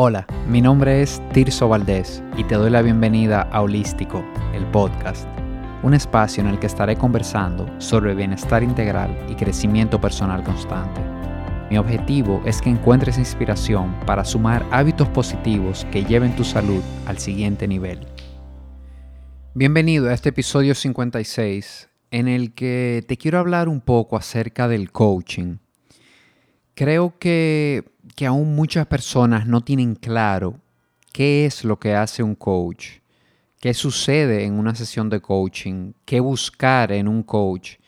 Hola, mi nombre es Tirso Valdés y te doy la bienvenida a Holístico, el podcast, un espacio en el que estaré conversando sobre bienestar integral y crecimiento personal constante. Mi objetivo es que encuentres inspiración para sumar hábitos positivos que lleven tu salud al siguiente nivel. Bienvenido a este episodio 56 en el que te quiero hablar un poco acerca del coaching. Creo que que aún muchas personas no tienen claro qué es lo que hace un coach, qué sucede en una sesión de coaching, qué buscar en un coach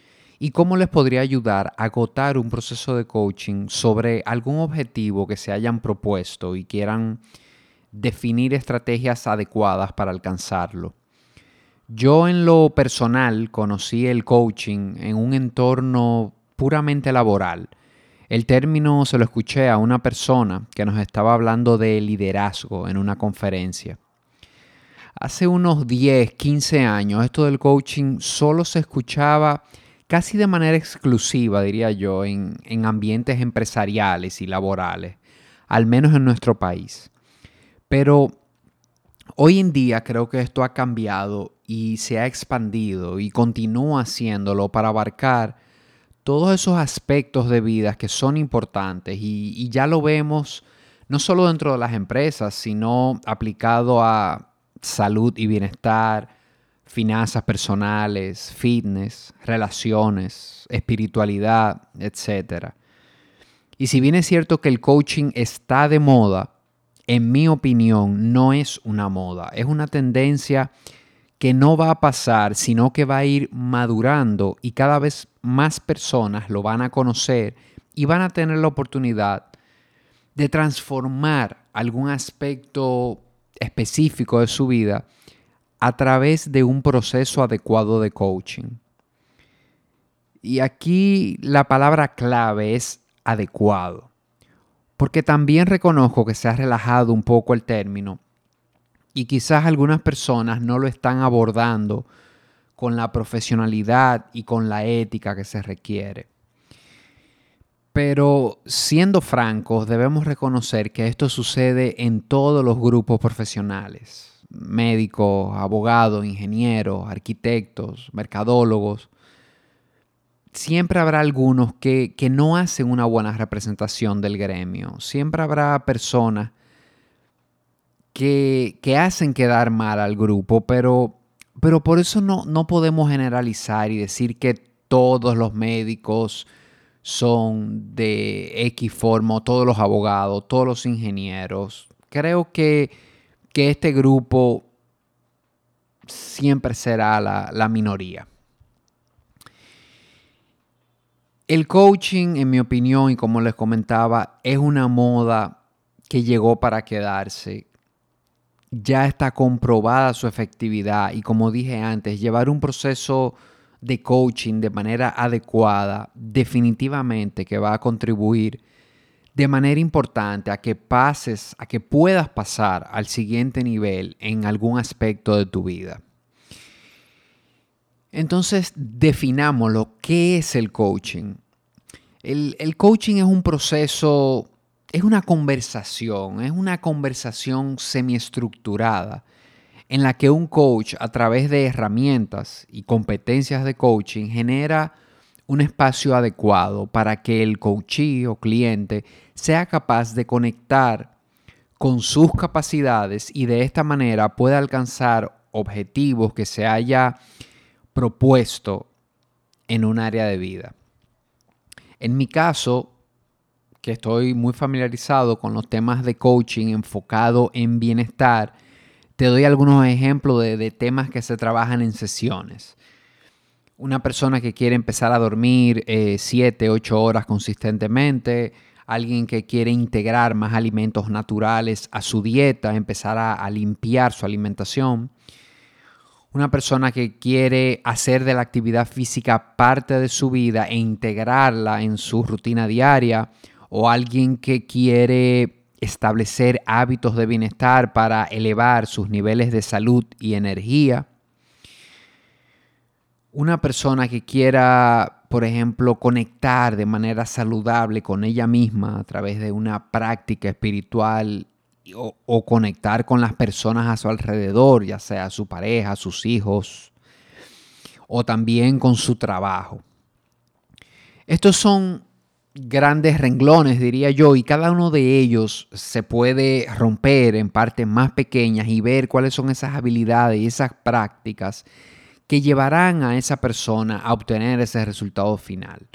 y cómo les podría ayudar a agotar un proceso de coaching sobre algún objetivo que se hayan propuesto y quieran definir estrategias adecuadas para alcanzarlo. Yo en lo personal conocí el coaching en un entorno puramente laboral el término se lo escuché a una persona que nos estaba hablando de liderazgo en una conferencia. Hace unos 10, 15 años esto del coaching solo se escuchaba casi de manera exclusiva, diría yo, en, en ambientes empresariales y laborales, al menos en nuestro país. Pero hoy en día creo que esto ha cambiado y se ha expandido y continúa haciéndolo para abarcar todos esos aspectos de vida que son importantes y, ya lo vemos no solo dentro de las empresas, sino aplicado a salud y bienestar, finanzas personales, fitness, relaciones, espiritualidad, etc. Y si bien es cierto que el coaching está de moda, en mi opinión no es una moda, es una tendencia que no va a pasar, sino que va a ir madurando y cada vez más personas lo van a conocer y van a tener la oportunidad de transformar algún aspecto específico de su vida a través de un proceso adecuado de coaching. Y aquí la palabra clave es adecuado, porque también reconozco que se ha relajado un poco el término y quizás algunas personas no lo están abordando con la profesionalidad y con la ética que se requiere. Pero siendo francos, debemos reconocer que esto sucede en todos los grupos profesionales, médicos, abogados, ingenieros, arquitectos, mercadólogos. Siempre habrá algunos que, que no hacen una buena representación del gremio. Siempre habrá personas que, hacen quedar mal al grupo, pero, pero por eso no, no podemos generalizar y decir que todos los médicos son de X forma, todos los abogados, todos los ingenieros. Creo que, que este grupo siempre será la, la, minoría. El coaching, en mi opinión, y como les comentaba, es una moda que llegó para quedarse ya está comprobada su efectividad y como dije antes, llevar un proceso de coaching de manera adecuada definitivamente que va a contribuir de manera importante a que pases, a que puedas pasar al siguiente nivel en algún aspecto de tu vida. Entonces, definámoslo. ¿Qué es el coaching? El, el coaching es un proceso es una conversación, es una conversación semiestructurada en la que un coach a través de herramientas y competencias de coaching genera un espacio adecuado para que el coachee o cliente sea capaz de conectar con sus capacidades y de esta manera pueda alcanzar objetivos que se haya propuesto en un área de vida. En mi caso, que estoy muy familiarizado con los temas de coaching enfocado en bienestar, te doy algunos ejemplos de, temas que se trabajan en sesiones. Una persona que quiere empezar a dormir 7, eh, 8 horas consistentemente, alguien que quiere integrar más alimentos naturales a su dieta, empezar a limpiar su alimentación. Una persona que quiere hacer de la actividad física parte de su vida e integrarla en su rutina diaria o alguien que quiere establecer hábitos de bienestar para elevar sus niveles de salud y energía. Una persona que quiera, por ejemplo, conectar de manera saludable con ella misma a través de una práctica espiritual o, conectar con las personas a su alrededor, ya sea su pareja, sus hijos, o también con su trabajo. Estos son grandes renglones, diría yo, y cada uno de ellos se puede romper en partes más pequeñas y ver cuáles son esas habilidades y esas prácticas que llevarán a esa persona a obtener ese resultado final.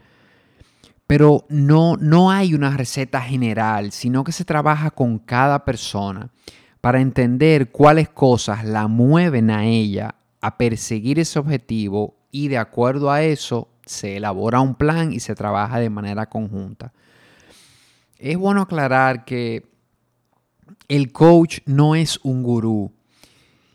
Pero no, no hay una receta general, sino que se trabaja con cada persona para entender cuáles cosas la mueven a ella a perseguir ese objetivo y de acuerdo a eso se elabora un plan y se trabaja de manera conjunta. Es bueno aclarar que el coach no es un gurú.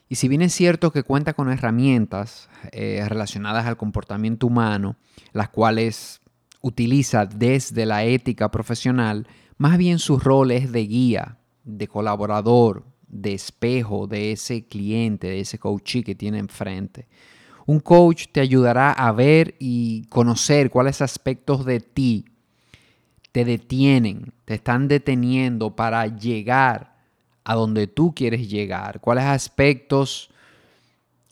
Y si bien es cierto que cuenta con herramientas eh, relacionadas al comportamiento humano, las cuales utiliza desde la ética profesional, más bien su rol es de guía, de colaborador, de espejo de ese cliente, de ese coachee que tiene enfrente. Un coach te ayudará a ver y conocer cuáles aspectos de ti te detienen, te están deteniendo para llegar a donde tú quieres llegar, cuáles aspectos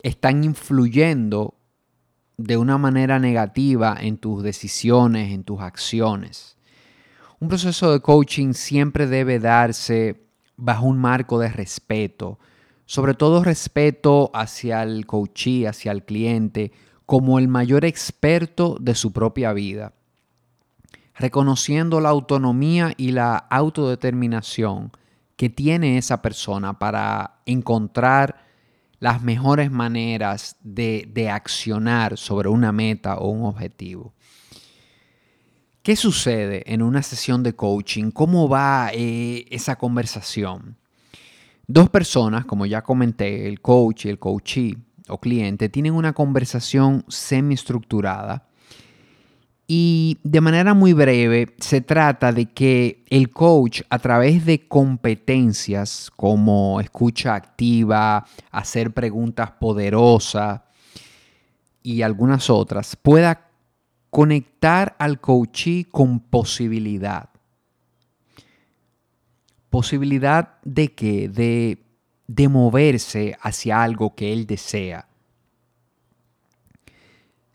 están influyendo de una manera negativa en tus decisiones, en tus acciones. Un proceso de coaching siempre debe darse bajo un marco de respeto, sobre todo respeto hacia el coachee, hacia el cliente, como el mayor experto de su propia vida, reconociendo la autonomía y la autodeterminación que tiene esa persona para encontrar las mejores maneras de, accionar sobre una meta o un objetivo. ¿Qué sucede en una sesión de coaching? ¿Cómo va eh, esa conversación? Dos personas, como ya comenté, el coach y el coachee o cliente, tienen una conversación semi-estructurada y de manera muy breve, se trata de que el coach a través de competencias como escucha activa, hacer preguntas poderosas y algunas otras, pueda conectar al coachee con posibilidad. Posibilidad de que de, de moverse hacia algo que él desea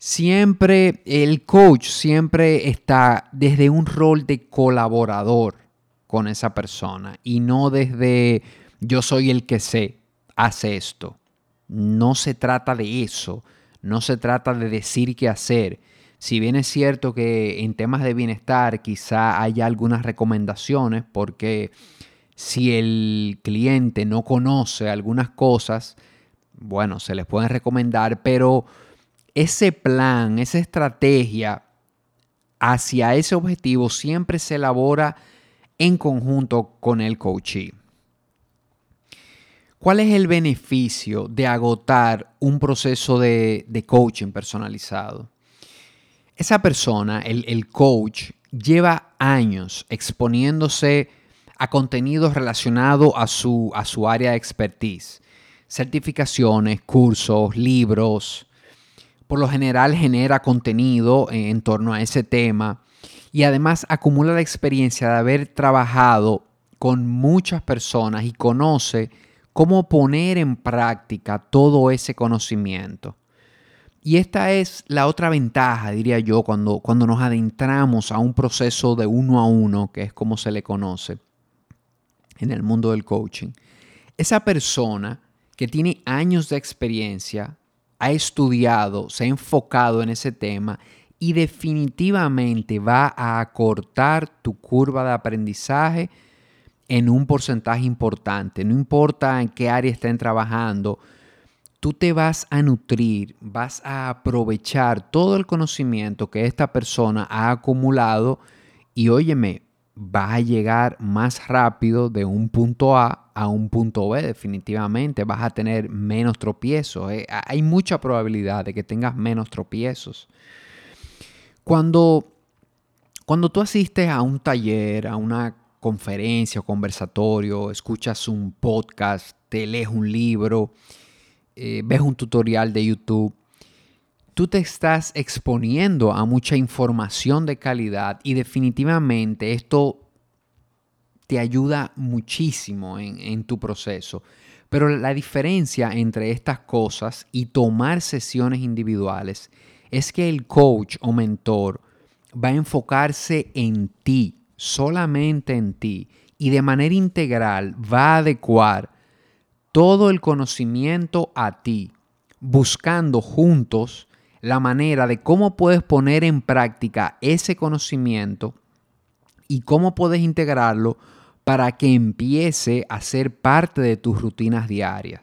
Siempre el coach siempre está desde un rol de colaborador con esa persona y no desde yo soy el que sé, hace esto. No se trata de eso, no se trata de decir qué hacer. Si bien es cierto que en temas de bienestar quizá haya algunas recomendaciones porque si el cliente no conoce algunas cosas, bueno, se les pueden recomendar, pero ese plan, esa estrategia hacia ese objetivo siempre se elabora en conjunto con el coachee. ¿Cuál es el beneficio de agotar un proceso de, coaching personalizado? Esa persona, el, coach, lleva años exponiéndose a contenidos relacionados a su, a su área de expertise. Certificaciones, cursos, libros, por lo general genera contenido en torno a ese tema y además acumula la experiencia de haber trabajado con muchas personas y conoce cómo poner en práctica todo ese conocimiento. Y esta es la otra ventaja, diría yo, cuando, cuando nos adentramos a un proceso de uno a uno, que es como se le conoce en el mundo del coaching. Esa persona que tiene años de experiencia ha estudiado, se ha enfocado en ese tema y definitivamente va a acortar tu curva de aprendizaje en un porcentaje importante. No importa en qué área estén trabajando, tú te vas a nutrir, vas a aprovechar todo el conocimiento que esta persona ha acumulado y óyeme, vas a llegar más rápido de un punto A a un punto B definitivamente. Vas a tener menos tropiezos. Eh. Hay mucha probabilidad de que tengas menos tropiezos. Cuando, cuando tú asistes a un taller, a una conferencia o conversatorio, escuchas un podcast, te lees un libro, eh, ves un tutorial de YouTube, tú te estás exponiendo a mucha información de calidad y definitivamente esto te ayuda muchísimo en, en tu proceso. Pero la diferencia entre estas cosas y tomar sesiones individuales es que el coach o mentor va a enfocarse en ti, solamente en ti, y de manera integral va a adecuar todo el conocimiento a ti, buscando juntos la manera de cómo puedes poner en práctica ese conocimiento y cómo puedes integrarlo para que empiece a ser parte de tus rutinas diarias.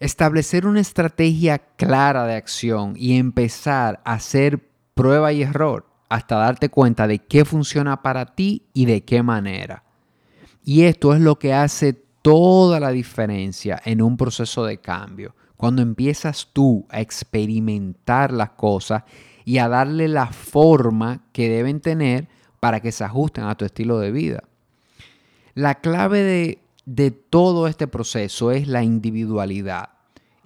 Establecer una estrategia clara de acción y empezar a hacer prueba y error hasta darte cuenta de qué funciona para ti y de qué manera. Y esto es lo que hace toda la diferencia en un proceso de cambio. Cuando empiezas tú a experimentar las cosas y a darle la forma que deben tener para que se ajusten a tu estilo de vida. La clave de, de todo este proceso es la individualidad.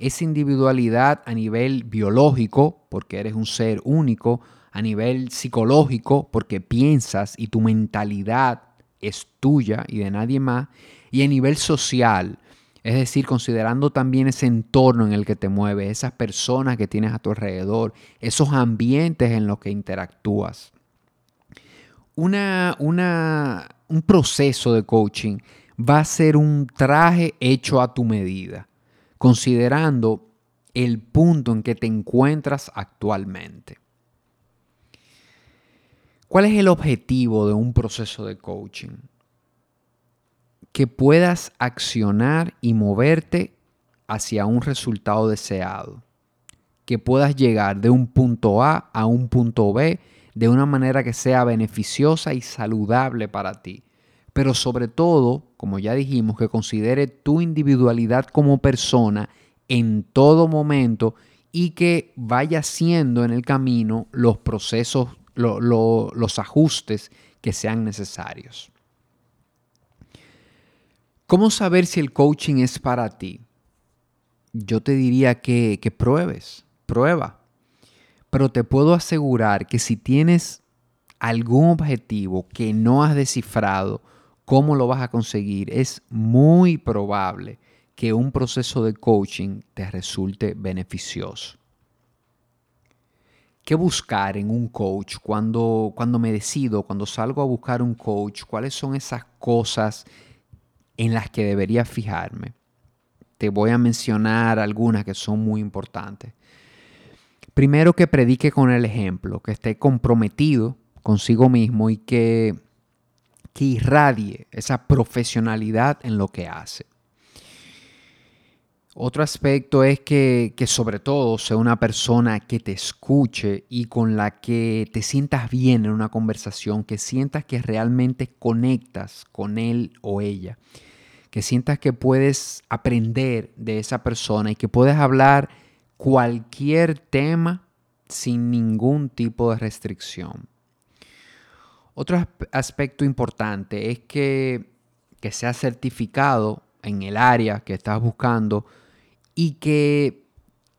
Esa individualidad a nivel biológico, porque eres un ser único, a nivel psicológico, porque piensas y tu mentalidad es tuya y de nadie más, y a nivel social, es decir, considerando también ese entorno en el que te mueves, esas personas que tienes a tu alrededor, esos ambientes en los que interactúas una, un proceso de coaching va a ser un traje hecho a tu medida, considerando el punto en que te encuentras actualmente. ¿Cuál es el objetivo de un proceso de coaching? Que puedas accionar y moverte hacia un resultado deseado. Que puedas llegar de un punto A a un punto B de una manera que sea beneficiosa y saludable para ti. Pero sobre todo, como ya dijimos, que considere tu individualidad como persona en todo momento y que vaya haciendo en el camino los procesos, los ajustes que sean necesarios. ¿Cómo saber si el coaching es para ti? Yo te diría que, que pruebes, prueba. Pero te puedo asegurar que si tienes algún objetivo que no has descifrado, cómo lo vas a conseguir, es muy probable que un proceso de coaching te resulte beneficioso. ¿Qué buscar en un coach cuando, cuando me decido, cuando salgo a buscar un coach? ¿Cuáles son esas cosas en las que debería fijarme? Te voy a mencionar algunas que son muy importantes. Primero que predique con el ejemplo, que esté comprometido consigo mismo y que, que irradie esa profesionalidad en lo que hace. Otro aspecto es que, que, sobre todo sea una persona que te escuche y con la que te sientas bien en una conversación, que sientas que realmente conectas con él o ella, que sientas que puedes aprender de esa persona y que puedes hablar cualquier tema sin ningún tipo de restricción. Otro aspecto importante es que, que sea certificado en el área que estás buscando y que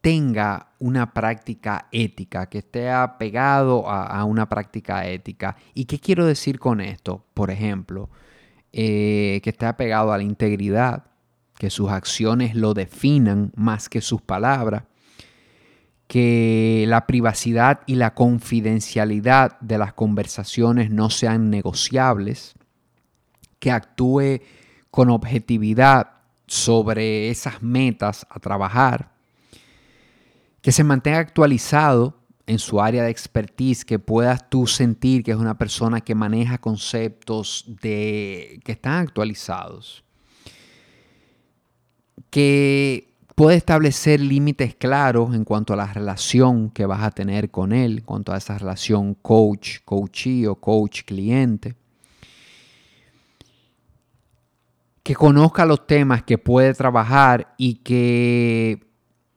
tenga una práctica ética, que esté apegado a, una práctica ética. ¿Y qué quiero decir con esto? Por ejemplo, eh, que esté apegado a la integridad, que sus acciones lo definan más que sus palabras, que la privacidad y la confidencialidad de las conversaciones no sean negociables, que actúe con objetividad sobre esas metas a trabajar, que se mantenga actualizado en su área de expertise, que puedas tú sentir que es una persona que maneja conceptos de, que están actualizados, que puede establecer límites claros en cuanto a la relación que vas a tener con él, en cuanto a esa relación coach, coachee o coach-cliente. Que conozca los temas que puede trabajar y que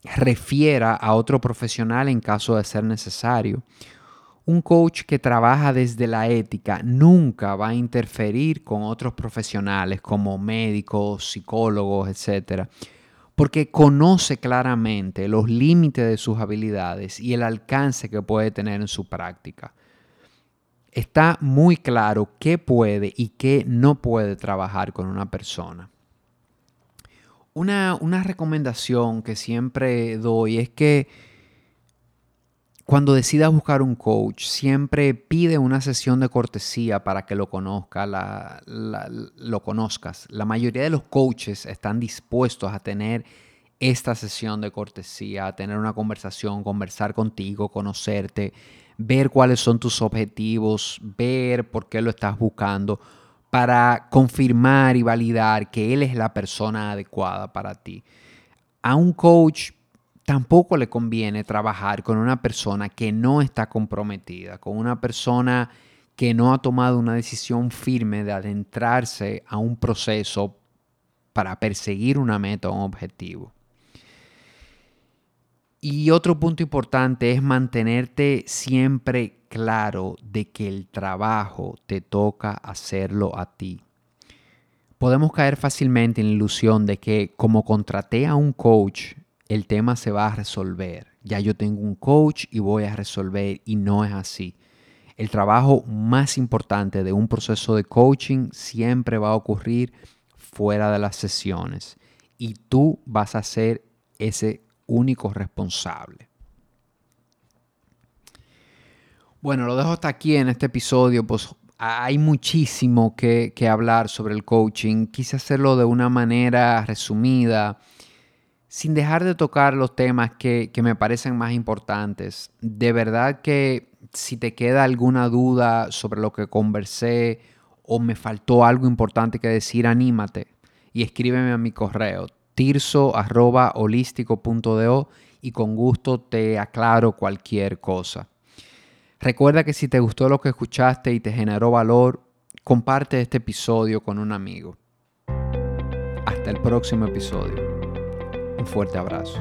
refiera a otro profesional en caso de ser necesario. Un coach que trabaja desde la ética nunca va a interferir con otros profesionales como médicos, psicólogos, etc porque conoce claramente los límites de sus habilidades y el alcance que puede tener en su práctica. está muy claro qué puede y qué no puede trabajar con una persona. Una, una recomendación que siempre doy es que cuando decidas buscar un coach, siempre pide una sesión de cortesía para que lo conozca, lo conozcas. La mayoría de los coaches están dispuestos a tener esta sesión de cortesía, a tener una conversación, conversar contigo, conocerte, ver cuáles son tus objetivos, ver por qué lo estás buscando, para confirmar y validar que él es la persona adecuada para ti. A un coach tampoco le conviene trabajar con una persona que no está comprometida, con una persona que no ha tomado una decisión firme de adentrarse a un proceso para perseguir una meta o un objetivo. Y otro punto importante es mantenerte siempre claro de que el trabajo te toca hacerlo a ti. Podemos caer fácilmente en la ilusión de que como contraté a un coach, el tema se va a resolver. Ya yo tengo un coach y voy a resolver y no es así. El trabajo más importante de un proceso de coaching siempre va a ocurrir fuera de las sesiones y tú vas a ser ese único responsable. Bueno, lo dejo hasta aquí en este episodio, pues hay muchísimo que, que hablar sobre el coaching. Quise hacerlo de una manera resumida sin dejar de tocar los temas que, me parecen más importantes. De verdad que si te queda alguna duda sobre lo que conversé o me faltó algo importante que decir, anímate y escríbeme a mi correo tirso.holístico.do y con gusto te aclaro cualquier cosa. Recuerda que si te gustó lo que escuchaste y te generó valor, comparte este episodio con un amigo. Hasta el próximo episodio. Un fuerte abrazo.